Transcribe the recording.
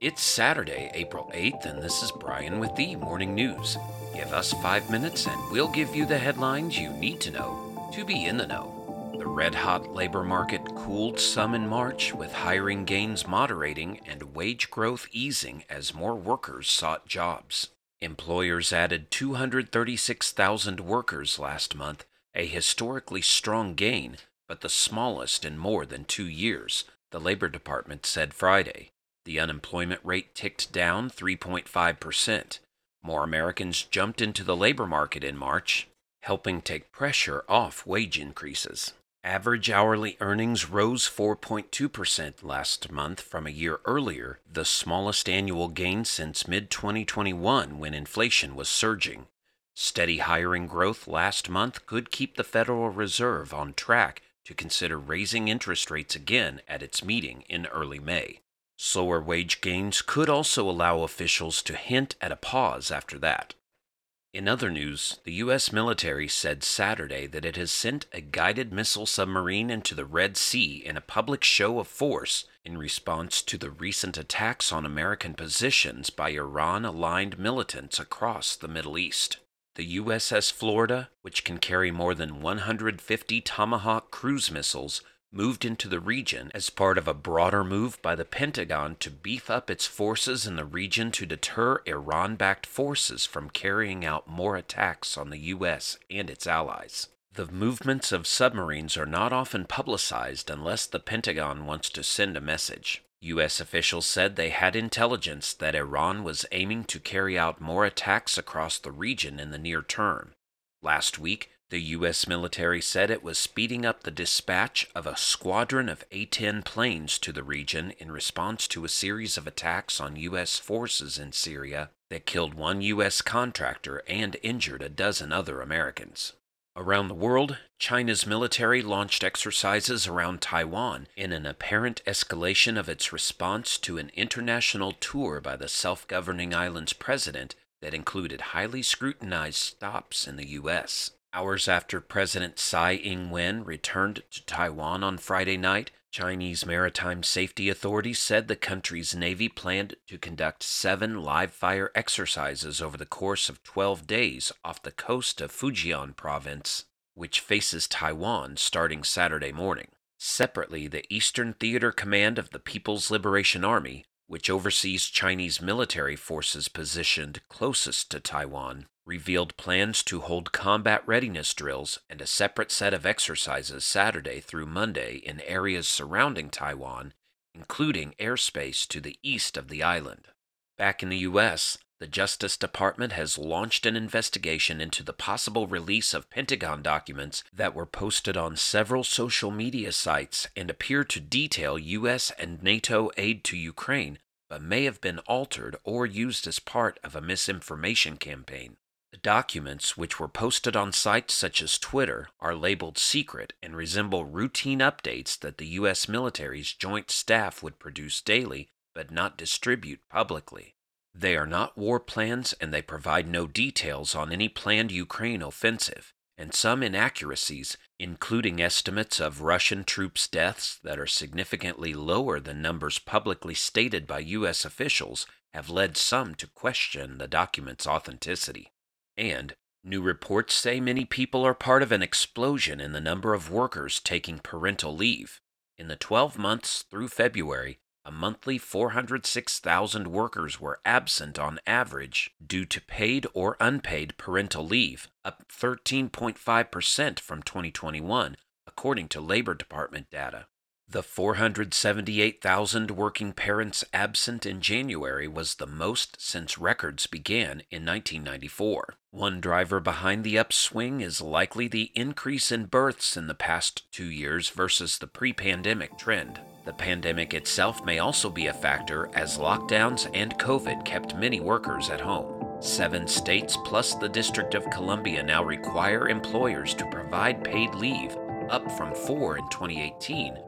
It's Saturday, April 8th, and this is Brian with the Morning News. Give us five minutes and we'll give you the headlines you need to know to be in the know. The red hot labor market cooled some in March, with hiring gains moderating and wage growth easing as more workers sought jobs. Employers added 236,000 workers last month, a historically strong gain, but the smallest in more than two years, the Labor Department said Friday. The unemployment rate ticked down 3.5%. More Americans jumped into the labor market in March, helping take pressure off wage increases. Average hourly earnings rose 4.2% last month from a year earlier, the smallest annual gain since mid 2021 when inflation was surging. Steady hiring growth last month could keep the Federal Reserve on track to consider raising interest rates again at its meeting in early May. Slower wage gains could also allow officials to hint at a pause after that. In other news, the U.S. military said Saturday that it has sent a guided missile submarine into the Red Sea in a public show of force in response to the recent attacks on American positions by Iran aligned militants across the Middle East. The USS Florida, which can carry more than 150 Tomahawk cruise missiles, moved into the region as part of a broader move by the Pentagon to beef up its forces in the region to deter Iran backed forces from carrying out more attacks on the U.S. and its allies. The movements of submarines are not often publicized unless the Pentagon wants to send a message. U.S. officials said they had intelligence that Iran was aiming to carry out more attacks across the region in the near term. Last week, the U.S. military said it was speeding up the dispatch of a squadron of A 10 planes to the region in response to a series of attacks on U.S. forces in Syria that killed one U.S. contractor and injured a dozen other Americans. Around the world, China's military launched exercises around Taiwan in an apparent escalation of its response to an international tour by the self governing island's president that included highly scrutinized stops in the U.S. Hours after President Tsai Ing wen returned to Taiwan on Friday night, Chinese maritime safety authorities said the country's navy planned to conduct seven live fire exercises over the course of 12 days off the coast of Fujian province, which faces Taiwan starting Saturday morning. Separately, the Eastern Theater Command of the People's Liberation Army, which oversees Chinese military forces positioned closest to Taiwan, revealed plans to hold combat readiness drills and a separate set of exercises Saturday through Monday in areas surrounding Taiwan, including airspace to the east of the island. Back in the U.S., the Justice Department has launched an investigation into the possible release of Pentagon documents that were posted on several social media sites and appear to detail U.S. and NATO aid to Ukraine, but may have been altered or used as part of a misinformation campaign. The documents, which were posted on sites such as Twitter, are labeled secret and resemble routine updates that the U.S. military's joint staff would produce daily but not distribute publicly. They are not war plans and they provide no details on any planned Ukraine offensive, and some inaccuracies, including estimates of Russian troops' deaths that are significantly lower than numbers publicly stated by U.S. officials, have led some to question the document's authenticity. And new reports say many people are part of an explosion in the number of workers taking parental leave. In the 12 months through February, a monthly 406,000 workers were absent on average due to paid or unpaid parental leave, up 13.5% from 2021, according to Labor Department data. The 478,000 working parents absent in January was the most since records began in 1994. One driver behind the upswing is likely the increase in births in the past two years versus the pre pandemic trend. The pandemic itself may also be a factor as lockdowns and COVID kept many workers at home. Seven states plus the District of Columbia now require employers to provide paid leave, up from four in 2018